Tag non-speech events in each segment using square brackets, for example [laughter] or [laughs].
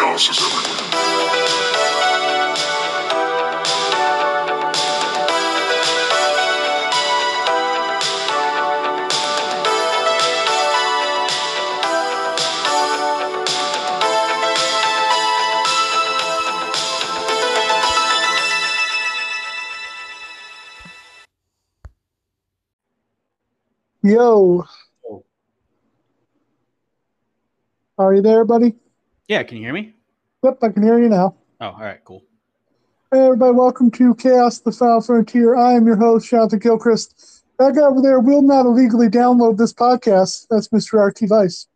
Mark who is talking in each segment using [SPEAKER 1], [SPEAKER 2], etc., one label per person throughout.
[SPEAKER 1] Chaos is everywhere.
[SPEAKER 2] Yo. Are you there, buddy?
[SPEAKER 3] Yeah, can you hear me?
[SPEAKER 2] Yep, I can hear you now.
[SPEAKER 3] Oh, all right, cool.
[SPEAKER 2] Hey, everybody, welcome to Chaos the Final Frontier. I am your host, Jonathan Gilchrist. That guy over there will not illegally download this podcast. That's Mr. RT Vice.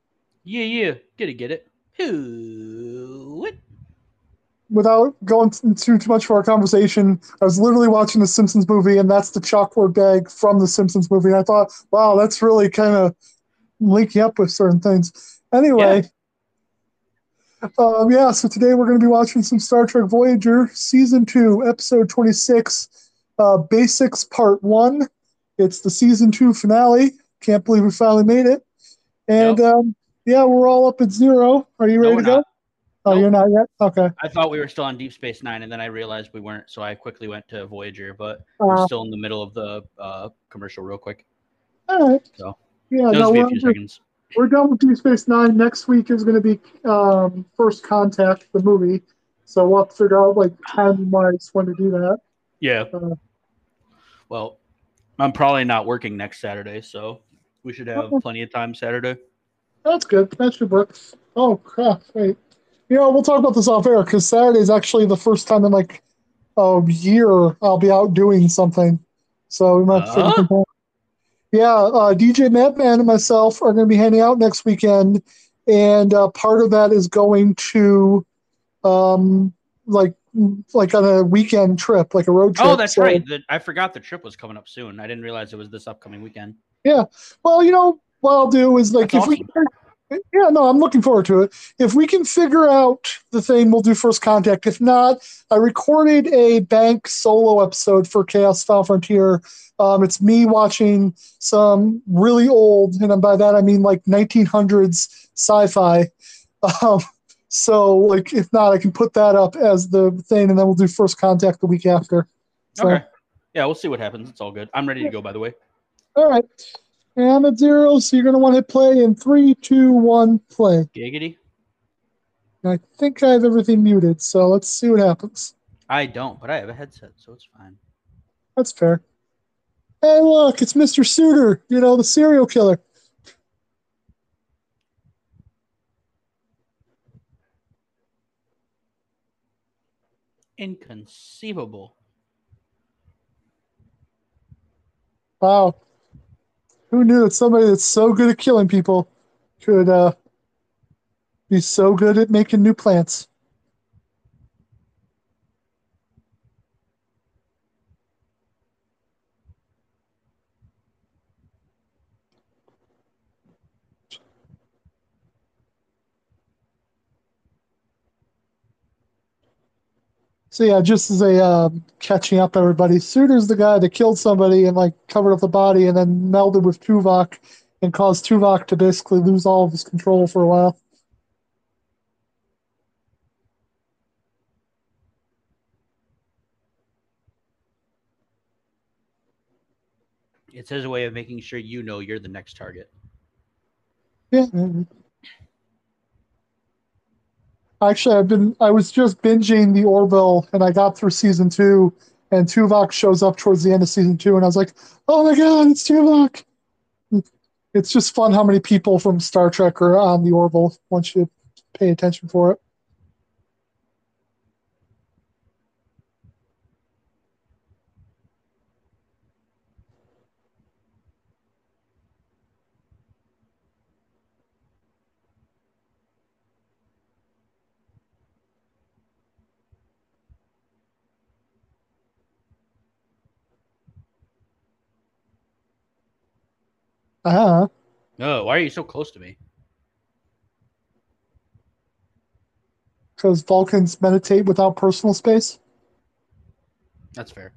[SPEAKER 3] Yeah, yeah, get it, get it. Who? What?
[SPEAKER 2] Without going into too much for our conversation, I was literally watching the Simpsons movie, and that's the chalkboard bag from the Simpsons movie. And I thought, wow, that's really kind of linking up with certain things. Anyway, um, yeah, so today we're going to be watching some Star Trek Voyager Season 2, Episode 26, uh, Basics Part 1. It's the Season 2 finale. Can't believe we finally made it. And
[SPEAKER 3] Yep.
[SPEAKER 2] um, yeah, we're all up at zero. Are you ready
[SPEAKER 3] we're
[SPEAKER 2] to go?
[SPEAKER 3] not.
[SPEAKER 2] Oh,
[SPEAKER 3] Nope.
[SPEAKER 2] you're not yet? Okay.
[SPEAKER 3] I thought we were still on Deep Space Nine, and then I realized we weren't, so I quickly went to Voyager. But
[SPEAKER 2] Uh,
[SPEAKER 3] I'm still in the middle of the uh, commercial, real quick.
[SPEAKER 2] all right.
[SPEAKER 3] So,
[SPEAKER 2] Yeah, no,
[SPEAKER 3] just a few
[SPEAKER 2] under-
[SPEAKER 3] seconds.
[SPEAKER 2] We're done with Deep Space Nine. Next week is going to be um, First Contact, the movie. So we'll have to figure out, like, time wise when to do that.
[SPEAKER 3] Yeah.
[SPEAKER 2] Uh,
[SPEAKER 3] Well, I'm probably not working next Saturday, so we should have
[SPEAKER 2] Okay.
[SPEAKER 3] plenty of time Saturday.
[SPEAKER 2] That's good. That should work. Oh crap! Wait, you know we'll talk about this off air because Saturday is actually the first time in like a year I'll be out doing something. So we might. have to
[SPEAKER 3] Uh?
[SPEAKER 2] think about- Yeah, uh, DJ Madman and myself are going to be hanging out next weekend, and uh, part of that is going to, um, like like on a weekend trip, like a road trip.
[SPEAKER 3] Oh, that's
[SPEAKER 2] So-
[SPEAKER 3] right. The, I forgot the trip was coming up soon. I didn't realize it was this upcoming weekend. Yeah.
[SPEAKER 2] Well, you know, what I'll do is like
[SPEAKER 3] That's
[SPEAKER 2] if we Yeah, no, I'm looking forward to it. If we can figure out the thing, we'll do first contact. If not, I recorded a bank solo episode for Chaos Style Frontier. Um, it's me watching some really old, and by that I mean like 1900s sci-fi. Um, so, like, if not, I can put that up as the thing, and then we'll do first contact the week after. So,
[SPEAKER 3] Okay. Yeah, we'll see what happens. It's all good. I'm ready to go, by the way.
[SPEAKER 2] all right. And I'm at zero, so you're going to want to hit play in three, two, one, play.
[SPEAKER 3] Giggity.
[SPEAKER 2] I think I have everything muted, so let's see what happens.
[SPEAKER 3] I don't, but I have a headset, so it's fine.
[SPEAKER 2] That's fair. Hey, look, it's Mr. Suder, you know, the serial killer.
[SPEAKER 3] Inconceivable.
[SPEAKER 2] Wow. Who knew that somebody that's so good at killing people could uh, be so good at making new plants? So yeah, just as a um, catching up, everybody. Suder's the guy that killed somebody and like covered up the body, and then melded with Tuvok, and caused Tuvok to basically lose all of his control for a while.
[SPEAKER 3] It's his way of making sure you know you're the next target.
[SPEAKER 2] Yeah. Actually, I've been. I was just binging the Orville, and I got through season two, and Tuvok shows up towards the end of season two, and I was like, "Oh my god, it's Tuvok!" It's just fun how many people from Star Trek are on the Orville once you pay attention for it. Uh
[SPEAKER 3] huh. No, why are you so close to me?
[SPEAKER 2] Because Vulcans meditate without personal space.
[SPEAKER 3] That's fair.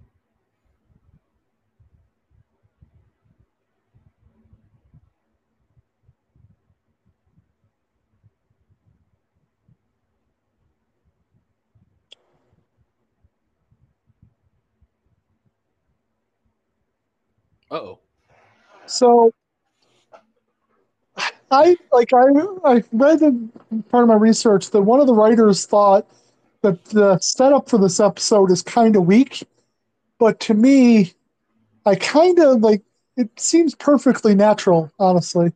[SPEAKER 3] Uh oh.
[SPEAKER 2] So I like I I read in part of my research that one of the writers thought that the setup for this episode is kind of weak, but to me, I kind of like it seems perfectly natural, honestly.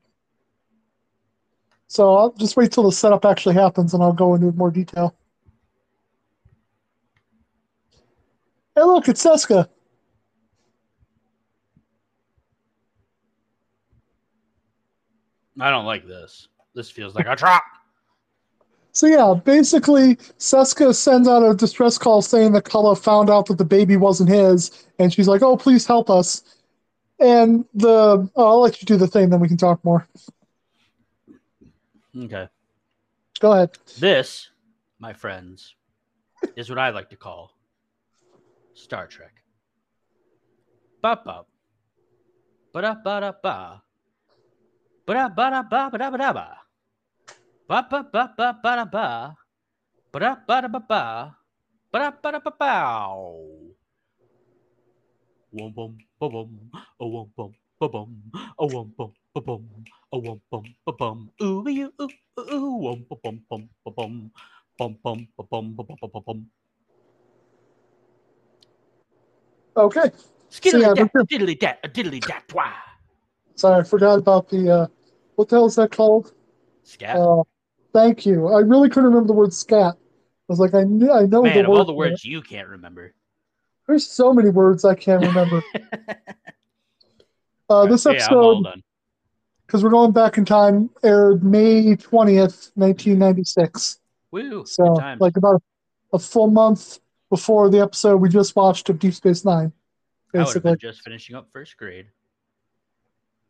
[SPEAKER 2] So I'll just wait till the setup actually happens, and I'll go into more detail. Hey, look, it's Seska.
[SPEAKER 3] I don't like this. This feels like a trap.
[SPEAKER 2] So yeah, basically, Seska sends out a distress call saying that Culluh found out that the baby wasn't his, and she's like, "Oh, please help us." And the oh, I'll let you do the thing, then we can talk more.
[SPEAKER 3] Okay.
[SPEAKER 2] Go ahead.
[SPEAKER 3] This, my friends, is what I like to call Star Trek. Ba ba. Ba da ba da ba. Ba ba da ba ba da ba da ba. Ba ba ba ba ba da ba. Ba da ba da ba ba. Ba da ba da ba bow. Wum bum ba bum. Oh wum bum ba bum. Oh wum bum ba bum. Oh wum bum ba bum. Ooh you ooh ooh ooh wum ba bum bum ba bum. Bum bum ba bum ba bum ba bum bum.
[SPEAKER 2] Okay.
[SPEAKER 3] Skiddly dat, diddly dat, a diddly dat, wah.
[SPEAKER 2] Sorry, I forgot about the uh, what the hell is that called?
[SPEAKER 3] Scat.
[SPEAKER 2] Uh, thank you. I really couldn't remember the word scat. I was like, I knew, I know
[SPEAKER 3] Man,
[SPEAKER 2] the
[SPEAKER 3] of
[SPEAKER 2] word.
[SPEAKER 3] all the words you can't remember.
[SPEAKER 2] There's so many words I can't remember. [laughs] Uh, this
[SPEAKER 3] yeah,
[SPEAKER 2] episode, because we're going back in time, aired May twentieth, nineteen ninety six.
[SPEAKER 3] Woo,
[SPEAKER 2] So, like about a full month before the episode we just watched of Deep Space Nine.
[SPEAKER 3] I would have
[SPEAKER 2] Basically,
[SPEAKER 3] been just finishing up first grade.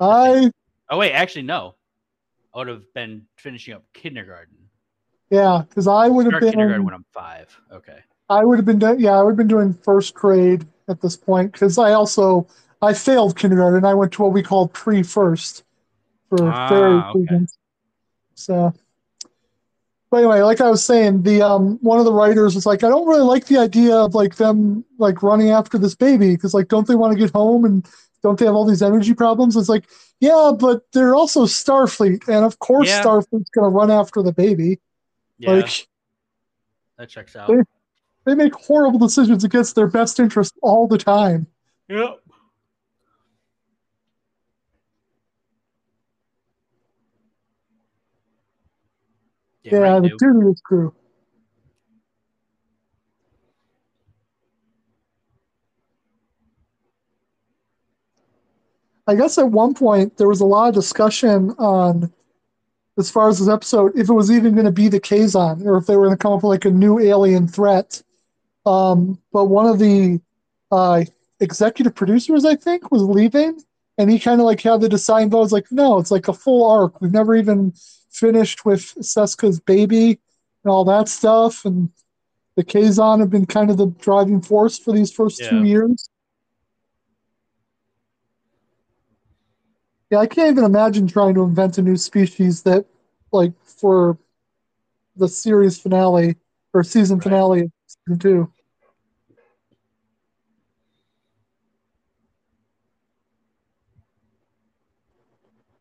[SPEAKER 2] I
[SPEAKER 3] Oh wait, actually no. I would have been finishing up kindergarten.
[SPEAKER 2] yeah, because I would have
[SPEAKER 3] Start kindergarten
[SPEAKER 2] been
[SPEAKER 3] when I'm five. Okay.
[SPEAKER 2] I would have been doing yeah I would have been doing first grade at this point because I also I failed kindergarten. I went to what we called pre first for
[SPEAKER 3] Ah,
[SPEAKER 2] various
[SPEAKER 3] okay.
[SPEAKER 2] reasons. So. But anyway, like I was saying, the um one of the writers was like, I don't really like the idea of like them like running after this baby because like don't they want to get home and don't they have all these energy problems? It's like, yeah, but they're also Starfleet, and of course
[SPEAKER 3] Yeah.
[SPEAKER 2] Starfleet's gonna run after the baby.
[SPEAKER 3] Yeah,
[SPEAKER 2] Like
[SPEAKER 3] that checks out.
[SPEAKER 2] they- they make horrible decisions against their best interest all the time.
[SPEAKER 3] Yep.
[SPEAKER 2] Yeah,
[SPEAKER 3] right,
[SPEAKER 2] the
[SPEAKER 3] dude.
[SPEAKER 2] dubious crew. I guess at one point there was a lot of discussion on, as far as this episode, if it was even going to be the Kazon or if they were going to come up with like a new alien threat. Um, but one of the uh, executive producers, I think, was leaving, and he kind of like had the design vote. Was like, no, it's like a full arc. We've never even finished with Seska's baby and all that stuff, and the Kazon have been kind of the driving force for these first two years. Yeah, I can't even imagine trying to invent a new species that, like, for the series finale or season
[SPEAKER 3] Right.
[SPEAKER 2] finale of season two.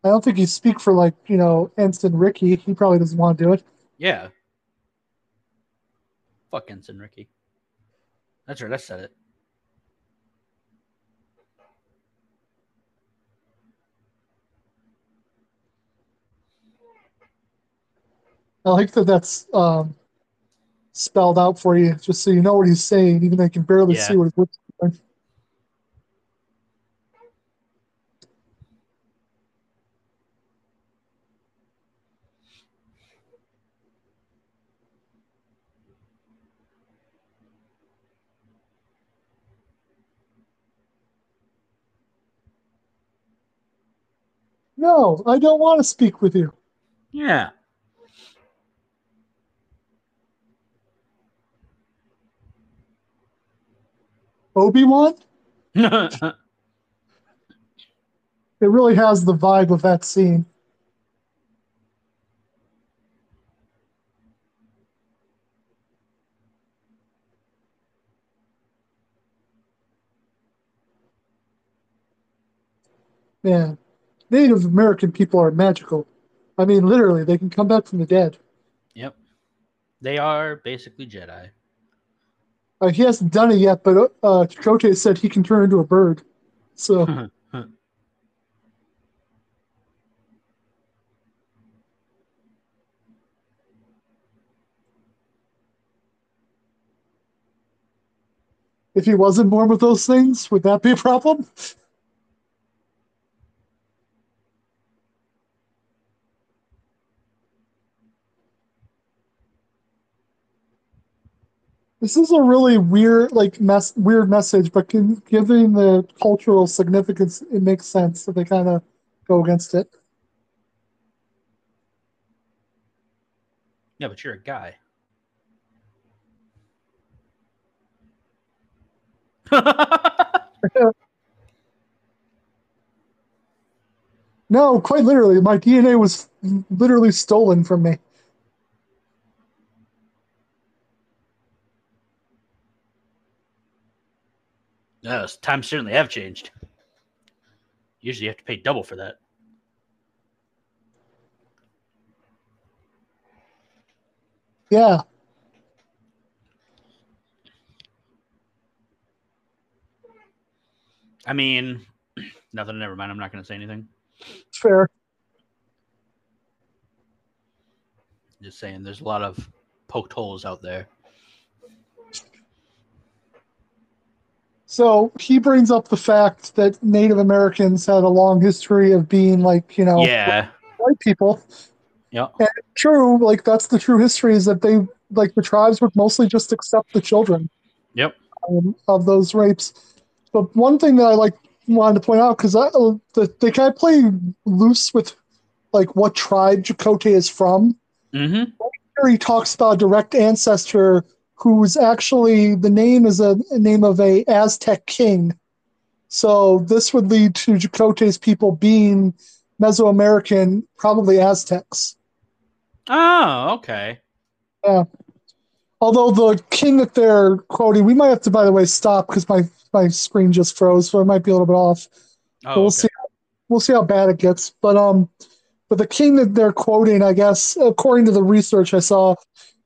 [SPEAKER 2] I don't think you speak for like you know Ensign Ricky. He probably doesn't want to do it.
[SPEAKER 3] Yeah. Fuck Ensign Ricky. That's right. I said it.
[SPEAKER 2] I like that that's um, spelled out for you, just so you know what he's saying, even though you can barely
[SPEAKER 3] Yeah.
[SPEAKER 2] see what he's doing. No, I don't want to speak with you.
[SPEAKER 3] Yeah.
[SPEAKER 2] Obi Wan. [laughs] It really has the vibe of that scene. Man, Native American people are magical. I mean, literally, they can come back from the dead.
[SPEAKER 3] Yep. They are basically Jedi.
[SPEAKER 2] Uh, he hasn't done it yet, but uh, Chakotay said he can turn into a bird. So, [laughs] if he wasn't born with those things, would that be a problem? [laughs] This is a really weird, like, mess, weird message, but can, given the cultural significance, it makes sense that they kind of go against it.
[SPEAKER 3] yeah, but you're a guy. [laughs]
[SPEAKER 2] No, quite literally, my DNA was literally stolen from me.
[SPEAKER 3] Yes, times certainly have changed. Usually you have to pay double for that.
[SPEAKER 2] Yeah,
[SPEAKER 3] I mean, [clears throat] nothing, never mind. I'm not going to say anything.
[SPEAKER 2] It's fair.
[SPEAKER 3] Just saying, there's a lot of poked holes out there.
[SPEAKER 2] So he brings up the fact that Native Americans had a long history of being like, you know,
[SPEAKER 3] Yeah.
[SPEAKER 2] white people.
[SPEAKER 3] Yep.
[SPEAKER 2] True, like that's the true history is that they like the tribes would mostly just accept the children
[SPEAKER 3] Yep.
[SPEAKER 2] um, of those rapes. But one thing that I like wanted to point out because I uh, the, they kind of play loose with like what tribe Chakotay is from.
[SPEAKER 3] Mm-hmm.
[SPEAKER 2] He talks about direct ancestor who's actually the name is a, a name of a Aztec king. So this would lead to Chakotay's people being Mesoamerican, probably Aztecs.
[SPEAKER 3] Oh, okay. Yeah.
[SPEAKER 2] Although the king that they're quoting, we might have to, by the way, stop because my my screen just froze, so it might be a little bit off.
[SPEAKER 3] Oh,
[SPEAKER 2] we'll
[SPEAKER 3] okay.
[SPEAKER 2] see. We'll see how bad it gets. But um, but the king that they're quoting, I guess, according to the research I saw,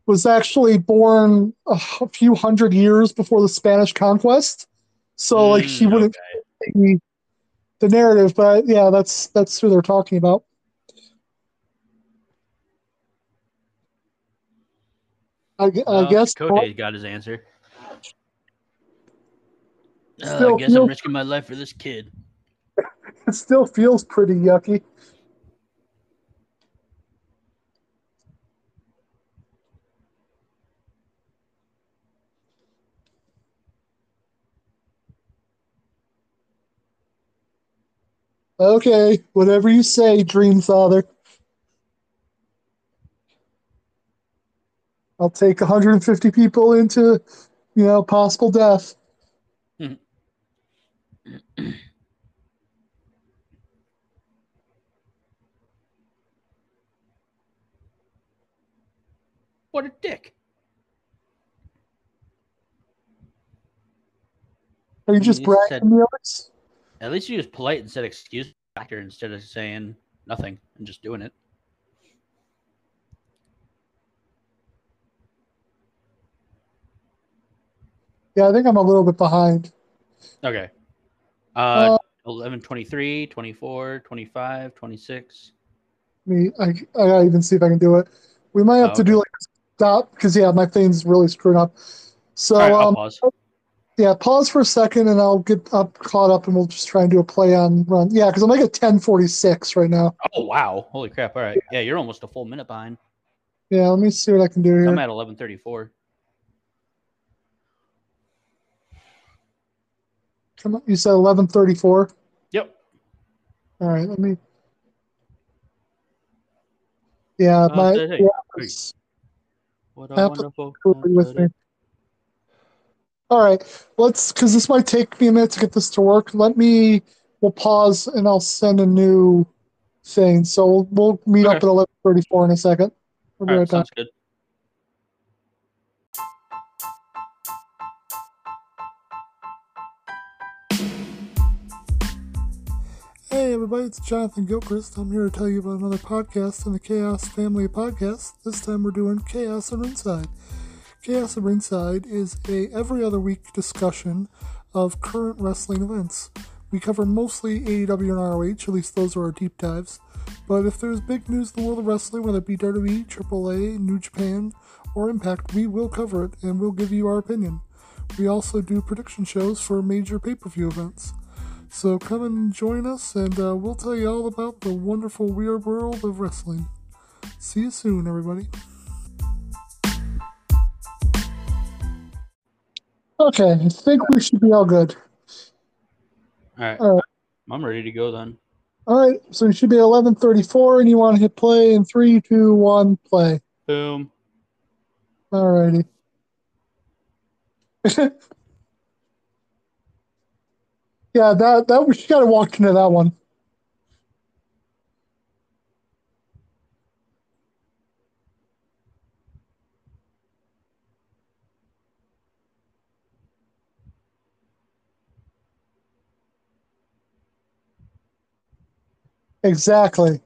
[SPEAKER 2] was actually born a few hundred years before the Spanish conquest. So like he
[SPEAKER 3] Mm,
[SPEAKER 2] wouldn't
[SPEAKER 3] okay.
[SPEAKER 2] be the narrative, but yeah, that's that's who they're talking about. I, gu- I
[SPEAKER 3] Well,
[SPEAKER 2] guess
[SPEAKER 3] Chakotay got his answer. Uh, I
[SPEAKER 2] Still
[SPEAKER 3] guess I'm risking my life for this kid. [laughs]
[SPEAKER 2] it still feels pretty yucky. Okay, whatever you say, Dream Father. I'll take 150 people into, you know, possible death.
[SPEAKER 3] What a dick.
[SPEAKER 2] Are you just
[SPEAKER 3] he
[SPEAKER 2] bragging
[SPEAKER 3] said-
[SPEAKER 2] to me, Alex?
[SPEAKER 3] At least he was polite and said excuse doctor instead of saying nothing and just doing it.
[SPEAKER 2] Yeah, I think I'm a little bit behind.
[SPEAKER 3] Okay. Uh,
[SPEAKER 2] Uh,
[SPEAKER 3] 11, 23, 24, 25, 26.
[SPEAKER 2] me, I, I gotta even see if I can do it. We might have
[SPEAKER 3] Oh,
[SPEAKER 2] to do like stop because yeah, my thing's really screwed up. So
[SPEAKER 3] right,
[SPEAKER 2] um. Yeah, pause for a second and I'll get up caught up and we'll just try and do a play on run. Yeah, because I'm like at 10:46 right now.
[SPEAKER 3] Oh, wow. Holy crap. All right. Yeah, you're almost a full minute behind.
[SPEAKER 2] Yeah, let me see what I can do here.
[SPEAKER 3] I'm at 11:34.
[SPEAKER 2] Come on, you said 11:34.
[SPEAKER 3] Yep.
[SPEAKER 2] All right, let me. Yeah,
[SPEAKER 3] Oh,
[SPEAKER 2] my
[SPEAKER 3] hey,
[SPEAKER 2] yeah,
[SPEAKER 3] What
[SPEAKER 2] a
[SPEAKER 3] wonderful
[SPEAKER 2] with me. All right, let's because this might take me a minute to get this to work. Let me. We'll pause and I'll send a new thing. So we'll, we'll meet up at 11:34 in a second. We'll be
[SPEAKER 3] All
[SPEAKER 2] right
[SPEAKER 3] right,
[SPEAKER 2] back.
[SPEAKER 3] good.
[SPEAKER 2] Hey everybody, it's Jonathan Gilchrist. I'm here to tell you about another podcast in the Chaos family Podcast. This time we're doing Chaos and Ringside. Chaos and Ringside is a every other week discussion of current wrestling events. We cover mostly AEW and ROH, at least those are our deep dives. But if there's big news in the world of wrestling, whether it be WWE, AAA, New Japan, or Impact, we will cover it and we'll give you our opinion. We also do prediction shows for major pay per view events. So come and join us, and uh, we'll tell you all about the wonderful weird world of wrestling. See you soon, everybody. Okay, I think we should be all good.
[SPEAKER 3] All right.
[SPEAKER 2] All right.
[SPEAKER 3] I'm ready to go then.
[SPEAKER 2] All right, so it should be 11:34, and you want to hit play in three, two, one, play.
[SPEAKER 3] Boom.
[SPEAKER 2] All righty. [laughs] yeah, that that was you got to walk into that one. Exactly.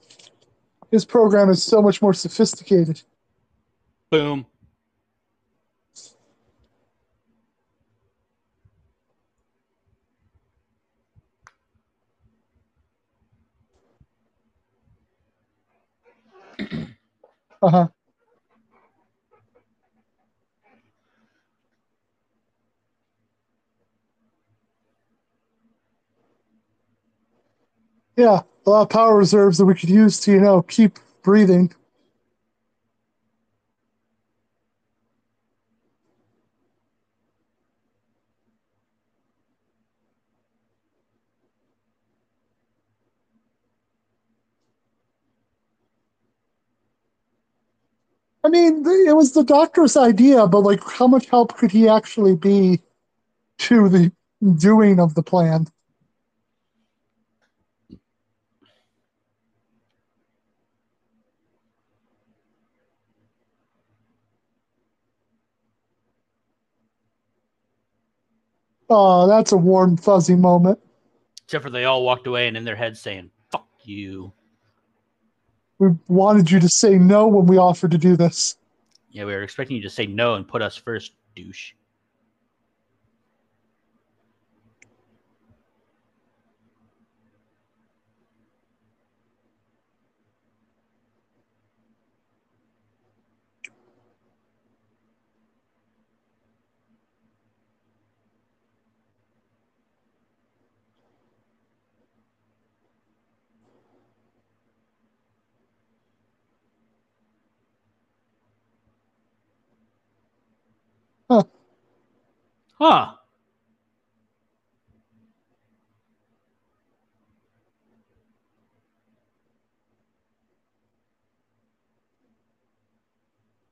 [SPEAKER 2] His program is so much more sophisticated.
[SPEAKER 3] Boom.
[SPEAKER 2] Uh huh. Yeah, a lot of power reserves that we could use to, you know, keep breathing. I mean, it was the doctor's idea, but like, how much help could he actually be to the doing of the plan? Oh, that's a warm, fuzzy moment.
[SPEAKER 3] Except for they all walked away and in their heads saying, fuck you.
[SPEAKER 2] We wanted you to say no when we offered to do this.
[SPEAKER 3] Yeah, we were expecting you to say no and put us first, douche.
[SPEAKER 2] Huh.
[SPEAKER 3] Huh.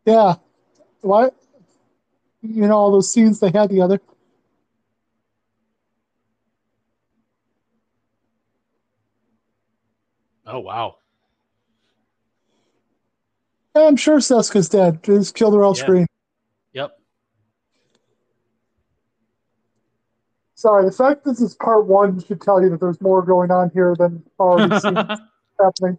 [SPEAKER 2] Yeah. What? You know, all those scenes they had together.
[SPEAKER 3] Oh, wow.
[SPEAKER 2] I'm sure Seska's dead. Just killed her off
[SPEAKER 3] Yeah.
[SPEAKER 2] screen.
[SPEAKER 3] Yep.
[SPEAKER 2] Sorry, the fact this is part one should tell you that there's more going on here than already [laughs] seen happening.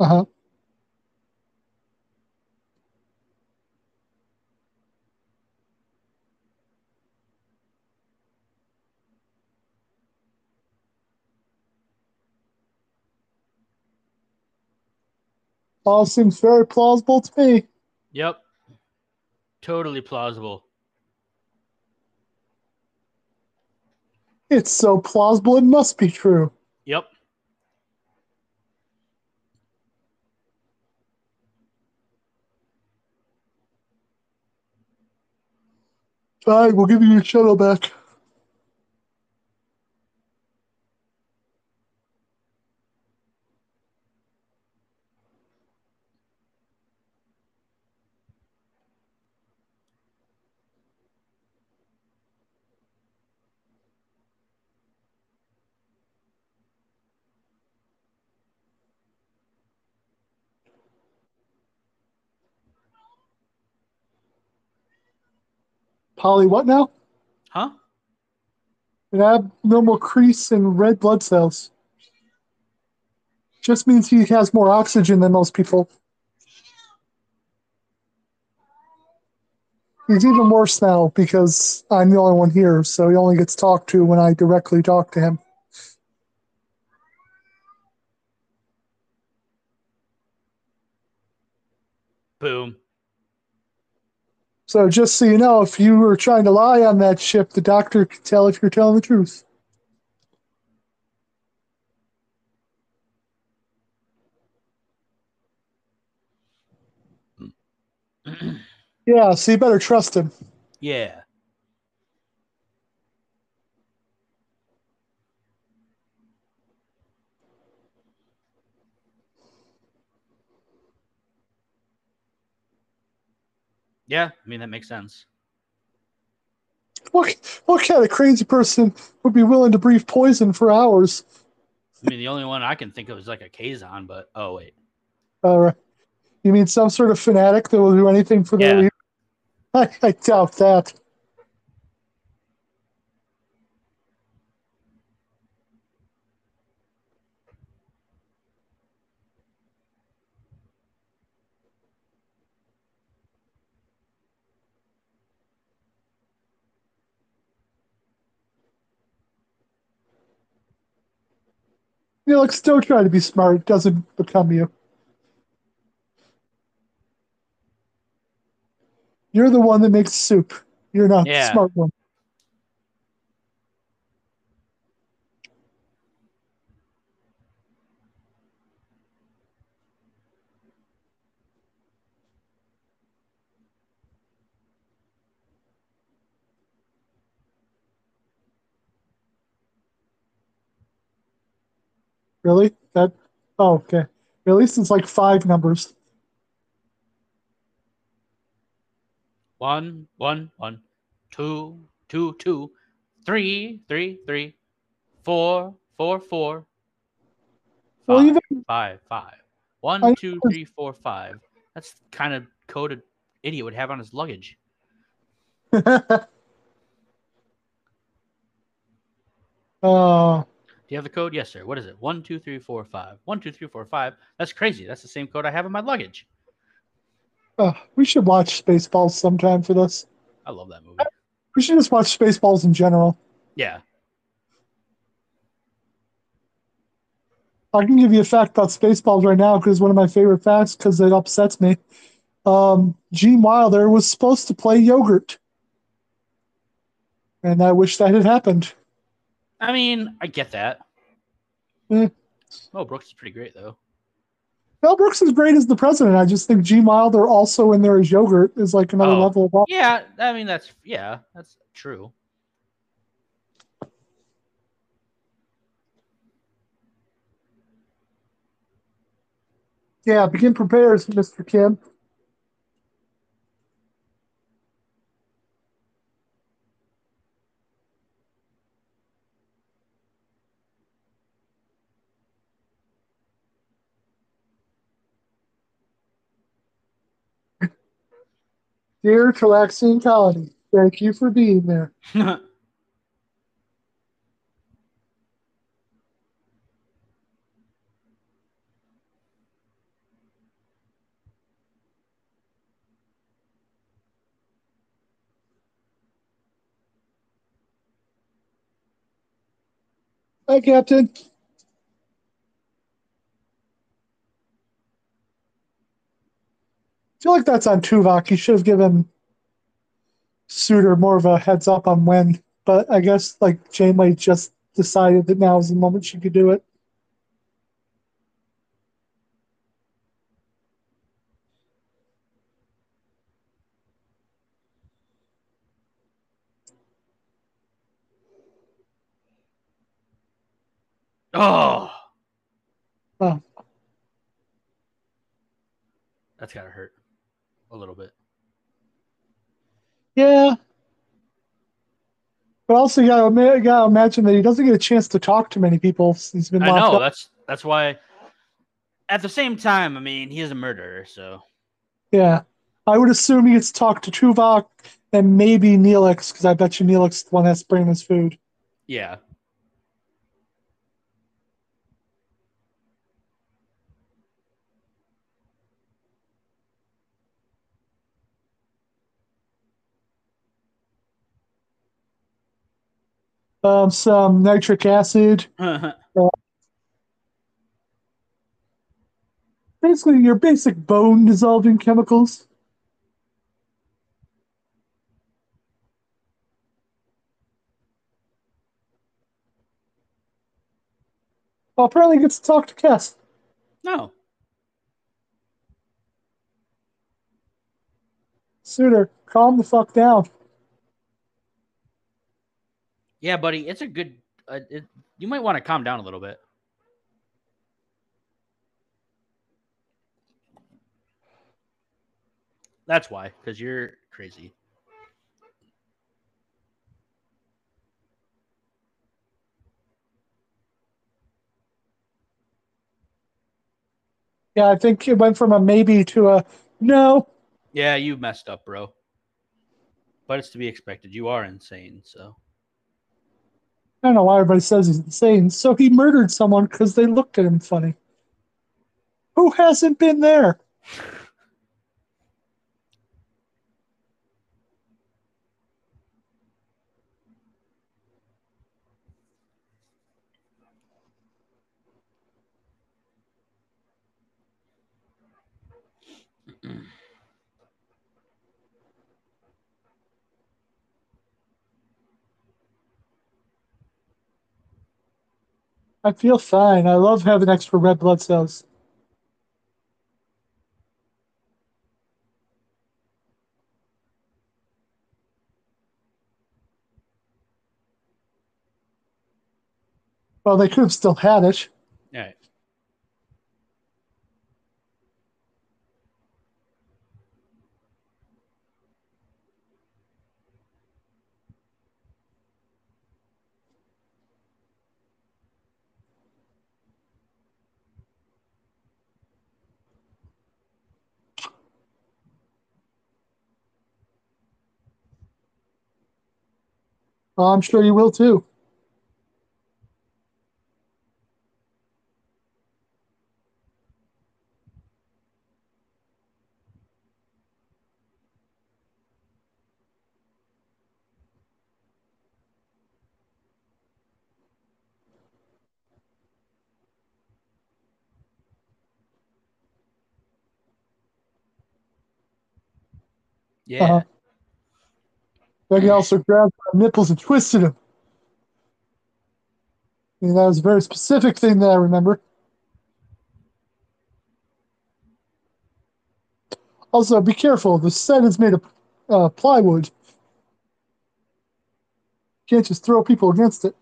[SPEAKER 2] Uh huh. All seems very plausible to me.
[SPEAKER 3] yep. Totally plausible.
[SPEAKER 2] It's so plausible it must be true.
[SPEAKER 3] Yep.
[SPEAKER 2] All right, we'll give you your shuttle back. Poly, what now?
[SPEAKER 3] Huh?
[SPEAKER 2] An abnormal crease in red blood cells. Just means he has more oxygen than most people. He's even worse now because I'm the only one here, so he only gets talked to when I directly talk to him.
[SPEAKER 3] Boom.
[SPEAKER 2] So just so you know, if you were trying to lie on that ship, the doctor could tell if you're telling the truth. Hmm. Yeah, so you better trust him.
[SPEAKER 3] yeah. Yeah, I mean that makes sense.
[SPEAKER 2] What, what kind of crazy person would be willing to breathe poison for hours?
[SPEAKER 3] I mean the only one I can think of is like a Kazon, but oh wait.
[SPEAKER 2] Uh, you mean some sort of fanatic that will do anything for their
[SPEAKER 3] Yeah.
[SPEAKER 2] leader? I, I doubt that. Like still trying to be smart It doesn't become you. You're the one that makes soup. You're not the smart one. Really? That? Oh, okay. At least it's like five numbers.
[SPEAKER 3] One, one, one, two, two, two, three, three, three, four, four, four,
[SPEAKER 2] Well,
[SPEAKER 3] five,
[SPEAKER 2] even
[SPEAKER 3] five, five. One,
[SPEAKER 2] I-
[SPEAKER 3] two, three, four, five. That's the kind of code an idiot would have on his luggage. [laughs]
[SPEAKER 2] uh,
[SPEAKER 3] Do you have the code? Yes, sir. What is it? One, two, three, four, five. One, two, three, four, five. That's crazy. That's the same code I have in my luggage.
[SPEAKER 2] uh, we should watch Spaceballs sometime for this.
[SPEAKER 3] I love that movie.
[SPEAKER 2] We should just watch Spaceballs in general.
[SPEAKER 3] Yeah.
[SPEAKER 2] I can give you a fact about Spaceballs right now because one of my favorite facts because it upsets me. Um, Gene Wilder was supposed to play Yogurt, and I wish that had happened.
[SPEAKER 3] I mean, I get that.
[SPEAKER 2] Eh.
[SPEAKER 3] Oh, Brooks is pretty great though.
[SPEAKER 2] Mel Brooks is great as the president. I just think Gene Wilder also in there as Yogurt is like another
[SPEAKER 3] Oh.
[SPEAKER 2] level of.
[SPEAKER 3] Yeah, I mean that's yeah, that's true.
[SPEAKER 2] Yeah, begin prepares, Mr. Kim. Dear Talaxian Colony, thank you for being there. [laughs] Hi, Captain. Feel like that's on Tuvok. He should have given Suder more of a heads up on when, but I guess like Janeway just decided that now is the moment she could do it.
[SPEAKER 3] oh.
[SPEAKER 2] Oh.
[SPEAKER 3] That's gotta hurt a little bit.
[SPEAKER 2] Yeah. But also, you gotta, you gotta imagine that he doesn't get a chance to talk to many people. He's been
[SPEAKER 3] I know
[SPEAKER 2] up.
[SPEAKER 3] that's that's why. At the same time, I mean, he is a murderer, so
[SPEAKER 2] Yeah. I would assume he gets to talk to Tuvok and maybe Neelix, because I bet you Neelix is the one that's bringing his food.
[SPEAKER 3] Yeah.
[SPEAKER 2] Um, some nitric acid, [laughs] basically your basic bone dissolving chemicals. Well, apparently he gets to talk to Kes.
[SPEAKER 3] no.
[SPEAKER 2] Suder, calm the fuck down.
[SPEAKER 3] Yeah, buddy, it's a good. Uh, it, you might want to calm down a little bit. That's why, because you're crazy.
[SPEAKER 2] Yeah, I think it went from a maybe to a no.
[SPEAKER 3] Yeah, you messed up, bro. But it's to be expected. You are insane, so.
[SPEAKER 2] I don't know why everybody says he's insane. So he murdered someone because they looked at him funny. Who hasn't been there? I feel fine. I love having extra red blood cells. Well, they could have still had it.
[SPEAKER 3] All right.
[SPEAKER 2] Oh, I'm sure you will too.
[SPEAKER 3] Yeah.
[SPEAKER 2] Uh-huh. He also grabbed my nipples and twisted him. And that was a very specific thing that I remember. Also, be careful. The set is made of uh, plywood. You can't just throw people against it.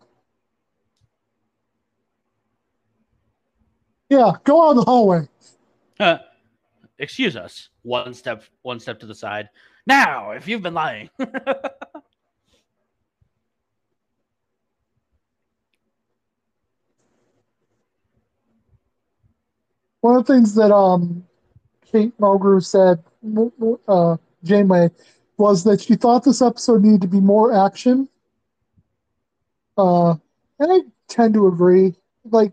[SPEAKER 2] Yeah, go out the hallway.
[SPEAKER 3] Excuse us. One step, one step to the side. Now, if you've been lying. [laughs]
[SPEAKER 2] One of the things that um, Kate Mulgrew said, uh, Janeway, was that she thought this episode needed to be more action. Uh, and I tend to agree. Like,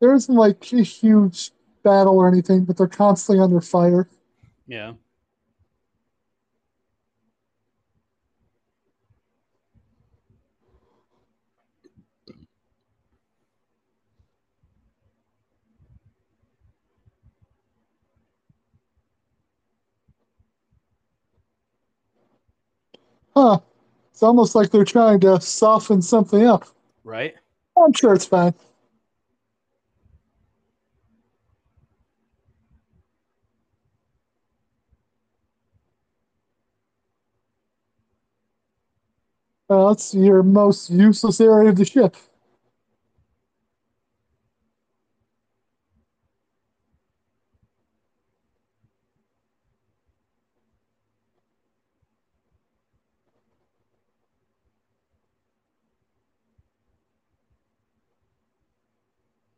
[SPEAKER 2] there isn't like a huge battle or anything, but they're constantly under fire.
[SPEAKER 3] yeah.
[SPEAKER 2] Huh. It's almost like they're trying to soften something up.
[SPEAKER 3] Right.
[SPEAKER 2] I'm sure it's fine. Uh, that's your most useless area of the ship.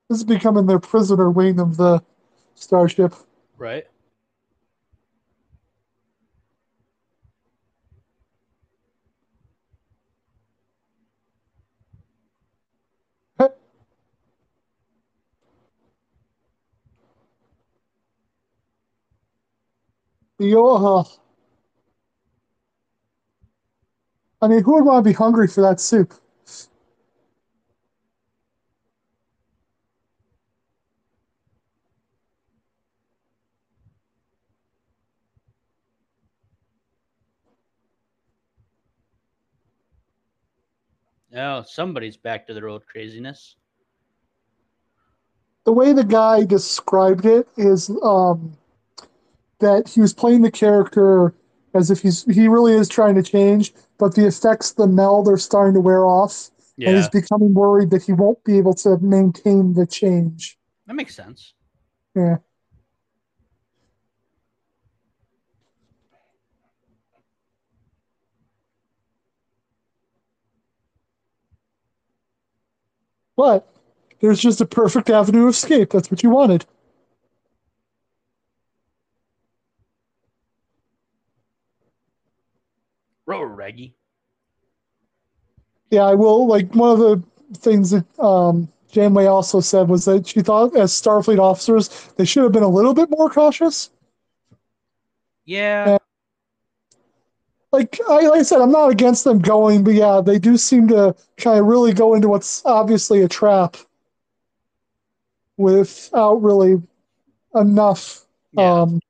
[SPEAKER 2] This is becoming their prisoner wing of the starship.
[SPEAKER 3] Right.
[SPEAKER 2] Yoha. I mean, who would want to be hungry for that soup?
[SPEAKER 3] Oh, somebody's back to their old craziness.
[SPEAKER 2] The way the guy described it is um, that he was playing the character as if he's he really is trying to change, but the effects, the meld, are starting to wear off, and he's becoming worried that he won't be able to maintain the change.
[SPEAKER 3] that makes sense.
[SPEAKER 2] Yeah. But there's just a perfect avenue of escape. That's what you wanted.
[SPEAKER 3] Row Reggie.
[SPEAKER 2] Yeah, I will. Like one of the things that um, Janeway also said was that she thought, as Starfleet officers, they should have been a little bit more cautious.
[SPEAKER 3] Yeah,
[SPEAKER 2] Yeah. Like I, like I said, I'm not against them going, but yeah, they do seem to kind of really go into what's obviously a trap without really enough.
[SPEAKER 3] yeah.
[SPEAKER 2] Um,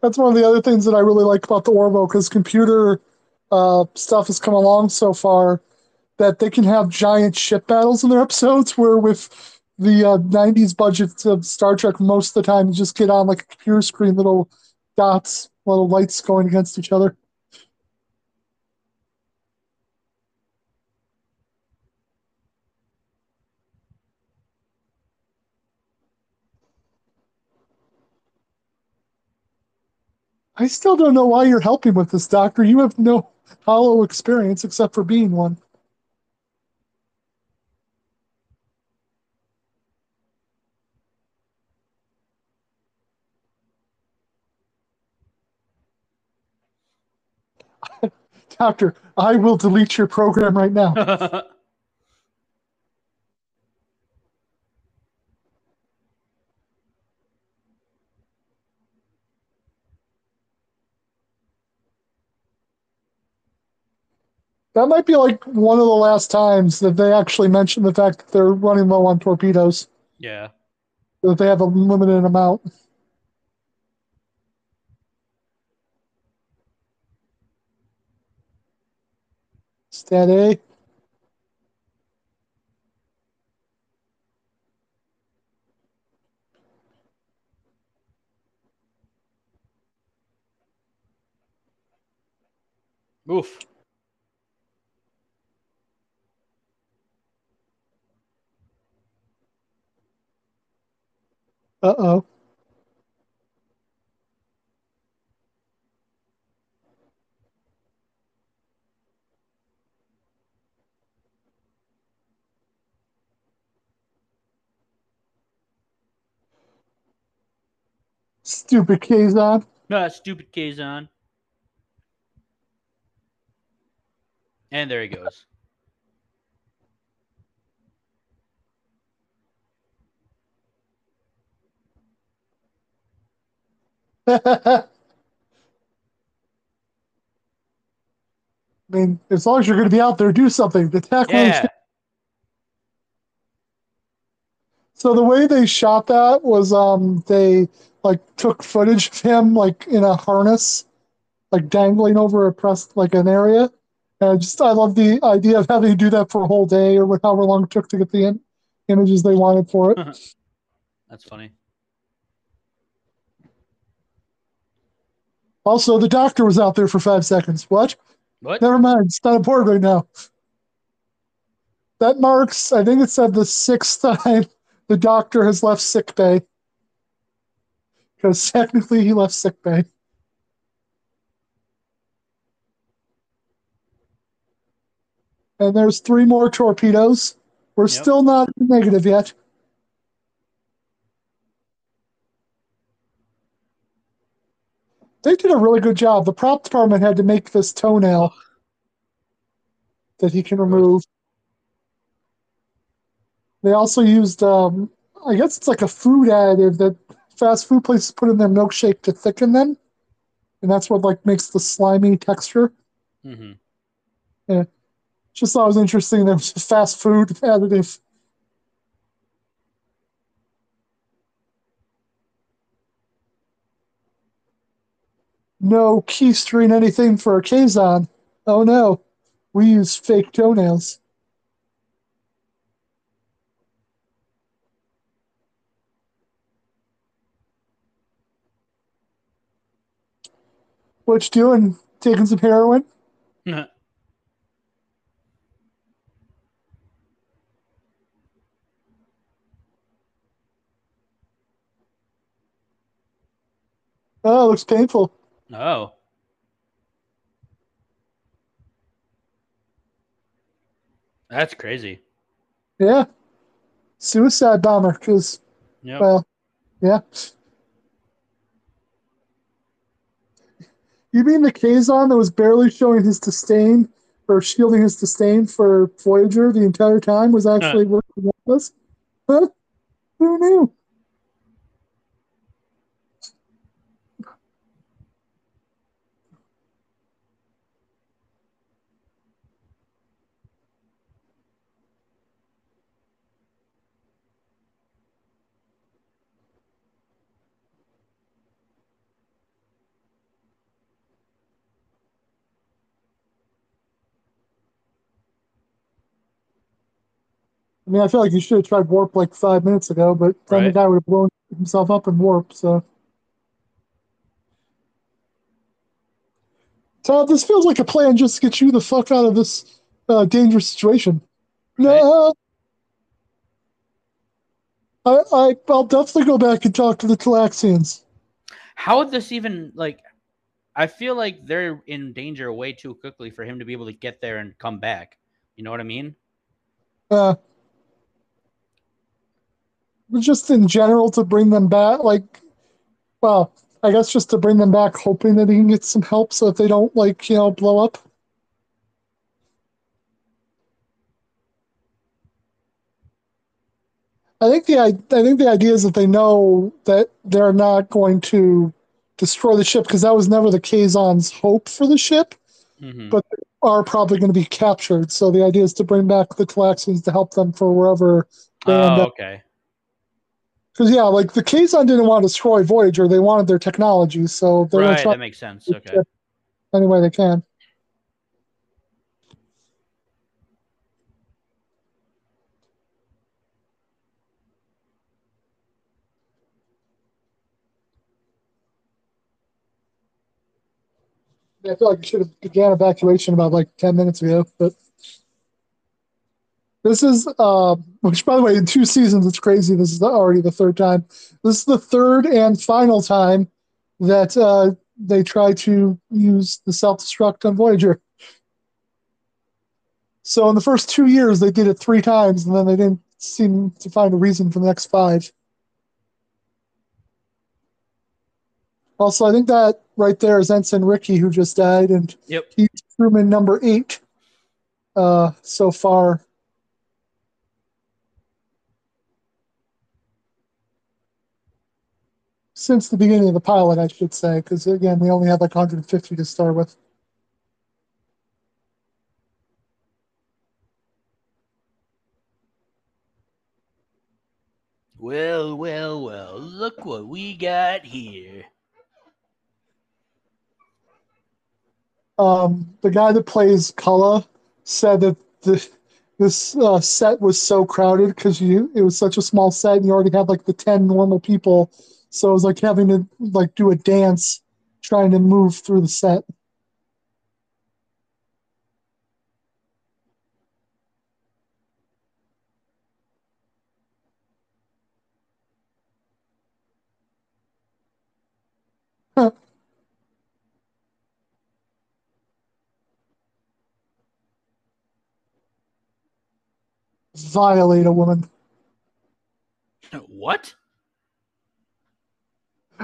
[SPEAKER 2] that's one of the other things that I really like about the Orville because computer uh, stuff has come along so far that they can have giant ship battles in their [laughs] episodes. Where with the uh, '90s budgets of Star Trek, most of the time you just get on like a computer screen, little dots, little lights going against each other. I still don't know why you're helping with this, Doctor. You have no holo experience except for being one. Doctor, I will delete your program right now. [laughs] That might be like one of the last times that they actually mention the fact that they're running low on torpedoes,
[SPEAKER 3] yeah.
[SPEAKER 2] that they have a limited amount. Steady.
[SPEAKER 3] Oof.
[SPEAKER 2] Uh oh. Stupid Kazon.
[SPEAKER 3] No, stupid Kazon. And there he goes. [laughs]
[SPEAKER 2] I mean, as long as you're going to be out there, do something. The it's
[SPEAKER 3] Yeah.
[SPEAKER 2] So the way they shot that was um they like took footage of him like in a harness, like dangling over a press like an area. And just I love the idea of having to do that for a whole day or however long it took to get the in- images they wanted for it. [laughs]
[SPEAKER 3] That's funny.
[SPEAKER 2] Also, the doctor was out there for five seconds. What?
[SPEAKER 3] What?
[SPEAKER 2] Never mind. It's not important right now. That marks, I think it said the sixth [laughs] time the doctor has left sick bay. Because technically he left sick bay. And there's three more torpedoes. We're
[SPEAKER 3] Yep.
[SPEAKER 2] still not negative yet. They did a really good job. The prop department had to make this toenail that he can remove. They also used um, I guess it's like a food additive that fast food places put in their milkshake to thicken them, and that's what like makes the slimy texture.
[SPEAKER 3] Mm-hmm.
[SPEAKER 2] Yeah, Just thought it was interesting. There was a fast food [laughs] additive. No keystering anything for a Kazon. Oh no, we use fake toenails. What you doing? Taking some heroin? Oh, it looks painful.
[SPEAKER 3] oh. That's crazy.
[SPEAKER 2] Yeah. Suicide bomber, because,
[SPEAKER 3] Yep.
[SPEAKER 2] well, yeah. You mean the Kazon that was barely showing his disdain or shielding his disdain for Voyager the entire time was actually working with us? Huh? Who knew? Mean, I feel like he should have tried warp like five minutes ago, but then the guy would have blown himself up in warp. So, Todd, this feels like a plan just to get you the fuck out of this uh, dangerous situation. No, I, I, I'll definitely go back and talk to the Talaxians.
[SPEAKER 3] How would this even like? I feel like they're in danger way too quickly for him to be able to get there and come back. You know what I mean?
[SPEAKER 2] Uh, just in general to bring them back, like, well, I guess just to bring them back, hoping that he can get some help so that they don't like you know blow up. I think the I, think the idea is that they know that they're not going to destroy the ship because that was never the Kazon's hope for the ship.
[SPEAKER 3] hmm
[SPEAKER 2] But- Are probably going to be captured. So the idea is to bring back the Talaxians to help them for wherever they end
[SPEAKER 3] oh,
[SPEAKER 2] up.
[SPEAKER 3] okay.
[SPEAKER 2] Because yeah, like the Kazon didn't want to destroy Voyager; they wanted their technology, so they're
[SPEAKER 3] Right,
[SPEAKER 2] going to try
[SPEAKER 3] that makes sense. Okay.
[SPEAKER 2] any way they can. I feel like we should have began evacuation about like ten minutes ago, but this is, uh, which by the way, in two seasons, it's crazy. This is already the third time. This is the third and final time that uh, they try to use the self destruct on Voyager. So in the first two years, they did it three times, and then they didn't seem to find a reason for the next five. Also, I think that right there is Ensign Ricky, who just died, and
[SPEAKER 3] Yep.
[SPEAKER 2] he's crewman number eight uh, so far. Since the beginning of the pilot, I should say, because again, we only had like 150 to start with.
[SPEAKER 3] Well, well, well. Look what we got here.
[SPEAKER 2] um, the guy that plays Culluh said that the, this uh, set was so crowded because you it was such a small set and you already had like the 10 normal people so it was like having to like do a dance trying to move through the set [laughs] violate a woman
[SPEAKER 3] What?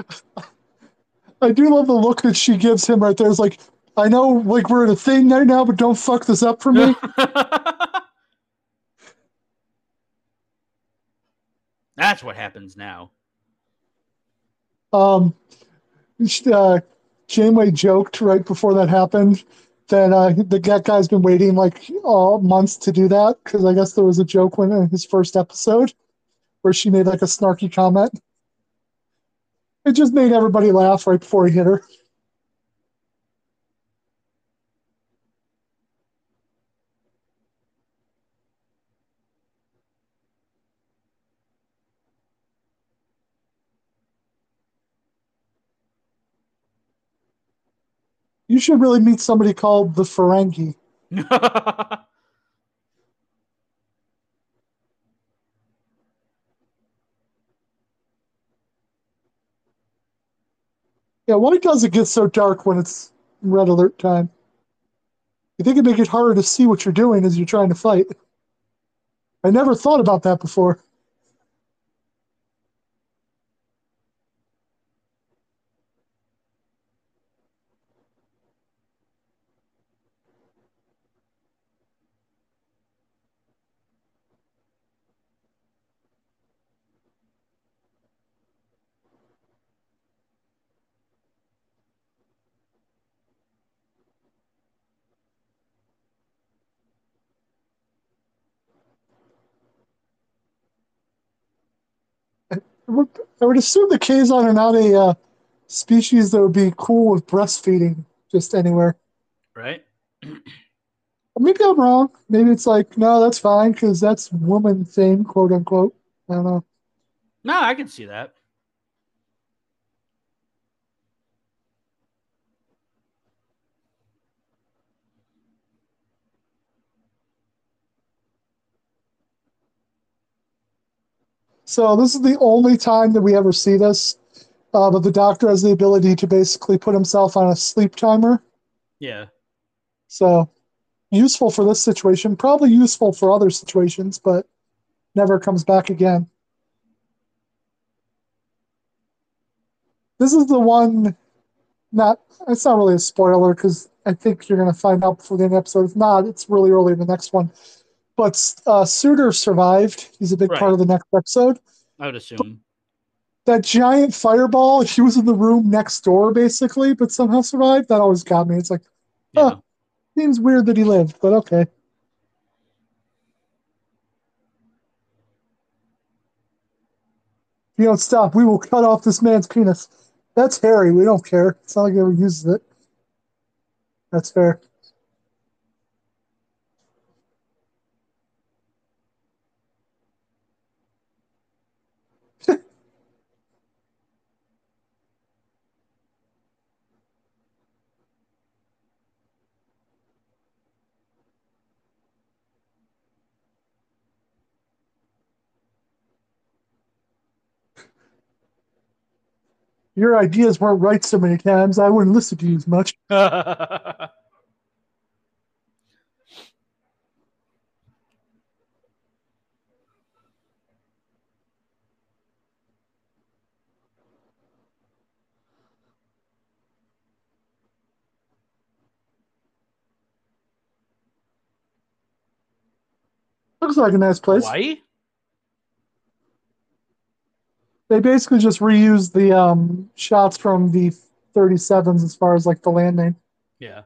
[SPEAKER 3] [laughs]
[SPEAKER 2] i do love the look that she gives him right there it's like i know like we're in a thing right now but don't fuck this up for me [laughs]
[SPEAKER 3] That's what happens now.
[SPEAKER 2] Um, uh, Janeway joked right before that happened that uh, the that guy's been waiting like uh, months to do that because I guess there was a joke when in his first episode where she made like a snarky comment. It just made everybody laugh right before he hit her. You should really meet somebody called the Ferengi. [laughs] Yeah, why does it get so dark when it's red alert time? You think it'd make it harder to see what you're doing as you're trying to fight? I never thought about that before. I would, I would assume the Kazon are not a uh, species that would be cool with breastfeeding just anywhere.
[SPEAKER 3] right? [clears throat]
[SPEAKER 2] Maybe I'm wrong. Maybe it's like, no, that's fine because that's woman thing, quote unquote. I don't know.
[SPEAKER 3] No, I can see that.
[SPEAKER 2] So this is the only time that we ever see this. Uh, but the doctor has the ability to basically put himself on a sleep timer.
[SPEAKER 3] Yeah.
[SPEAKER 2] So useful for this situation, probably useful for other situations, but never comes back again. This is the one. Not it's not really a spoiler because I think you're going to find out before the end of the episode. If not, it's really early in the next one. But uh, Suder survived. He's a big
[SPEAKER 3] Right.
[SPEAKER 2] part of the next episode.
[SPEAKER 3] I would assume.
[SPEAKER 2] that giant fireball, he was in the room next door basically, but somehow survived. That always got me. It's like,
[SPEAKER 3] Yeah.
[SPEAKER 2] Huh. seems weird that he lived, but okay. You don't stop, we will cut off this man's penis. That's hairy. We don't care. It's not like he ever uses it. That's fair. Your ideas weren't right so many times. I wouldn't listen to you as much. [laughs] Looks like a nice place.
[SPEAKER 3] Hawaii?
[SPEAKER 2] They basically just reused the um, shots from the 37s as far as like the landing.
[SPEAKER 3] Yeah.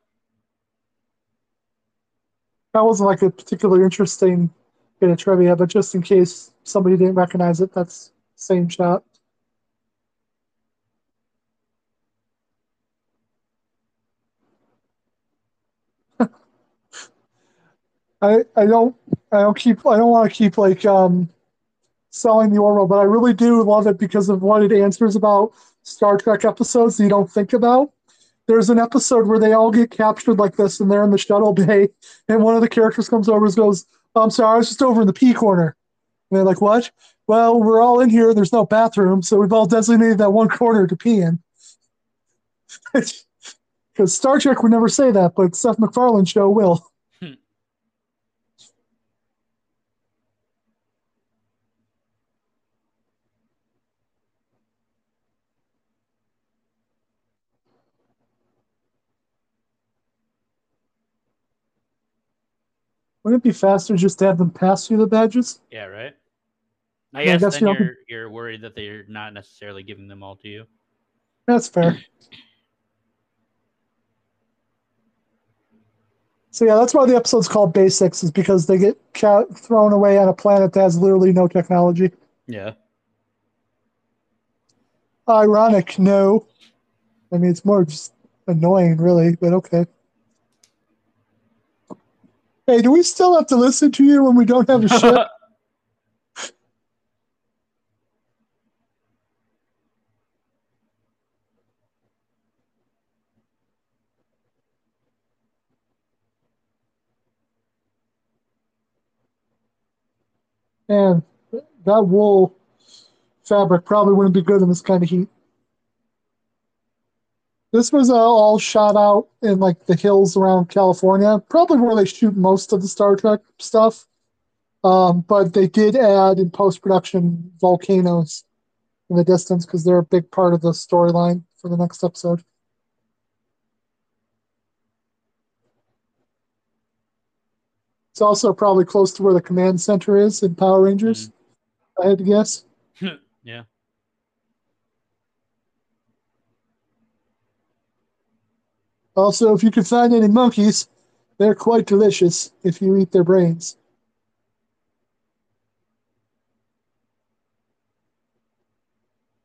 [SPEAKER 2] That wasn't like a particularly interesting bit of trivia, but just in case somebody didn't recognize it, that's same shot. [laughs] I I don't I don't keep I don't want to keep like um selling the Orville, but I really do love it because of what it answers about Star Trek episodes you don't think about. There's an episode where they all get captured like this and they're in the shuttle bay, and one of the characters comes over and goes, I'm sorry, I was just over in the P corner. And they're like, What? Well, we're all in here, there's no bathroom, so we've all designated that one corner to pee in. [laughs] Because Star Trek would never say that, but Seth MacFarlane show will. Wouldn't it be faster just to have them pass through the badges?
[SPEAKER 3] Yeah, right? I guess
[SPEAKER 2] that's
[SPEAKER 3] then you're you're worried that they're not necessarily giving them all to you.
[SPEAKER 2] That's fair. So yeah, that's why the episode's called Basics, is because they get ca- thrown away on a planet that has literally no technology.
[SPEAKER 3] Yeah.
[SPEAKER 2] Ironic, no. I mean, it's more just annoying, really, but okay. Hey, do we still have to listen to you when we don't have a [laughs] ship? And that wool fabric probably wouldn't be good in this kind of heat. This was uh, all shot out in like the hills around California, probably where they shoot most of the Star Trek stuff. Um, but they did add in post production volcanoes in the distance because they're a big part of the storyline for the next episode. It's also probably close to where the command center is in Power Rangers. I had to guess. [laughs]
[SPEAKER 3] yeah.
[SPEAKER 2] Also, if you can find any monkeys, they're quite delicious if you eat their brains.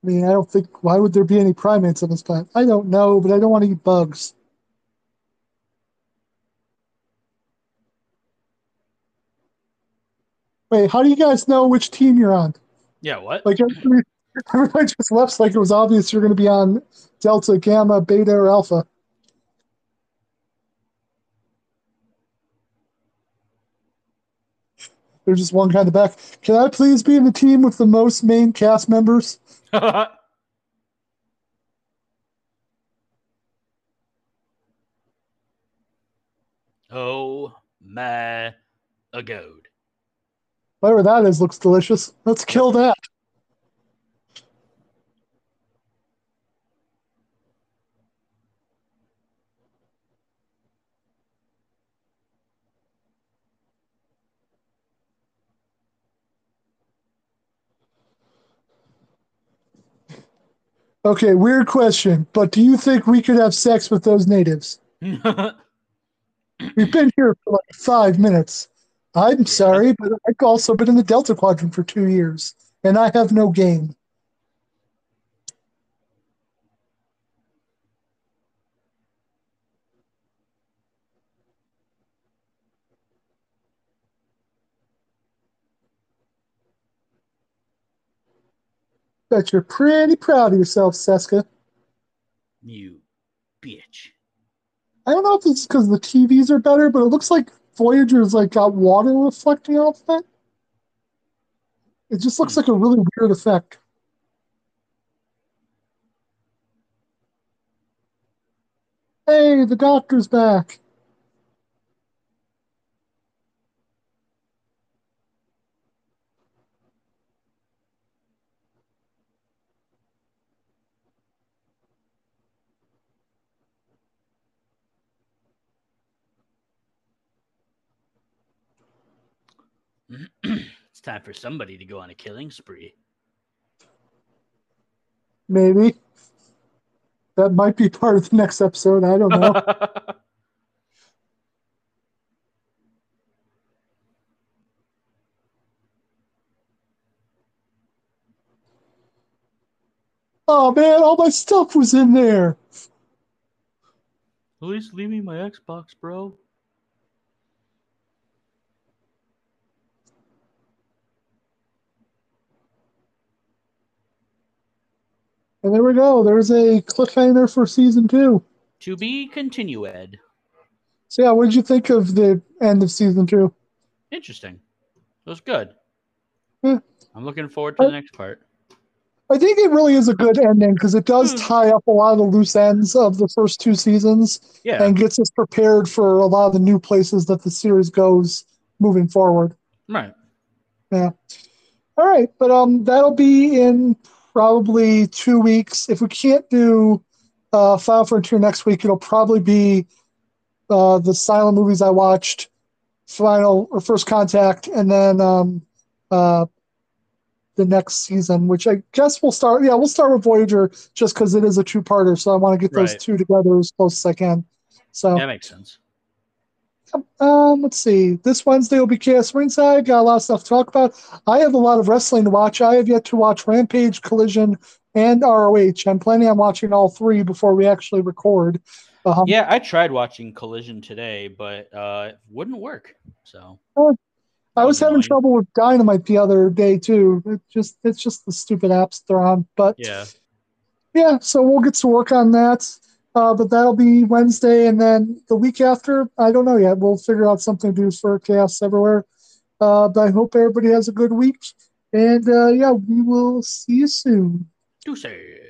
[SPEAKER 2] I mean, I don't think. Why would there be any primates on this planet? I don't know, but I don't want to eat bugs. Wait, how do you guys know which team you're on?
[SPEAKER 3] Yeah. What?
[SPEAKER 2] Like everybody, [laughs] everybody just left like it was obvious you're going to be on Delta, Gamma, Beta, or Alpha. There's just one guy in the back. Can I please be in the team with the most main cast members? [laughs]
[SPEAKER 3] oh my a goad.
[SPEAKER 2] Whatever that is looks delicious. Let's kill that. Okay, weird question, but do you think we could have sex with those natives? [laughs] We've been here for like five minutes. I'm sorry, but I've also been in the Delta Quadrant for two years, and I have no game. Bet you're pretty proud of yourself, Seska.
[SPEAKER 3] you bitch.
[SPEAKER 2] I don't know if it's because the TVs are better, but it looks like Voyager's like got water reflecting off of it. It just looks hmm. like a really weird effect. Hey, the doctor's back.
[SPEAKER 3] it's time for somebody to go on a killing spree.
[SPEAKER 2] Maybe. That might be part of the next episode. I don't know. [laughs] oh man, all my stuff was in there.
[SPEAKER 3] At least leave me my Xbox, bro.
[SPEAKER 2] And there we go. There's a cliffhanger for season two.
[SPEAKER 3] To be continued.
[SPEAKER 2] So yeah, what did you think of the end of season two?
[SPEAKER 3] Interesting. It was good.
[SPEAKER 2] Yeah.
[SPEAKER 3] I'm looking forward to the next part.
[SPEAKER 2] I think it really is a good ending because it does
[SPEAKER 3] Hmm.
[SPEAKER 2] tie up a lot of the loose ends of the first two seasons
[SPEAKER 3] Yeah.
[SPEAKER 2] and gets us prepared for a lot of the new places that the series goes moving forward.
[SPEAKER 3] right. Yeah.
[SPEAKER 2] All right, but um, that'll be in probably two weeks. If we can't do uh, Final Frontier next week, it'll probably be uh, the silent movies I watched, Final or First Contact, and then um, uh, the next season, which I guess we'll start. Yeah, we'll start with Voyager just because it is a two-parter. So I want to get those
[SPEAKER 3] Right.
[SPEAKER 2] two together as close as I can. So
[SPEAKER 3] That makes sense.
[SPEAKER 2] Um, let's see. This Wednesday will be Chaos Ringside. Got a lot of stuff to talk about. I have a lot of wrestling to watch. I have yet to watch Rampage, Collision, and ROH. I'm planning on watching all three before we actually record. Um,
[SPEAKER 3] Yeah, I tried watching Collision today, but uh, it wouldn't work. So
[SPEAKER 2] I was having trouble with Dynamite the other day too. It just it's just the stupid apps they're on. But
[SPEAKER 3] yeah,
[SPEAKER 2] yeah, so we'll get to work on that. Uh, but that'll be Wednesday, and then the week after, I don't know yet. We'll figure out something to do for Chaos Everywhere. Uh, but I hope everybody has a good week, and uh, yeah, we will see you soon.
[SPEAKER 3] deuces.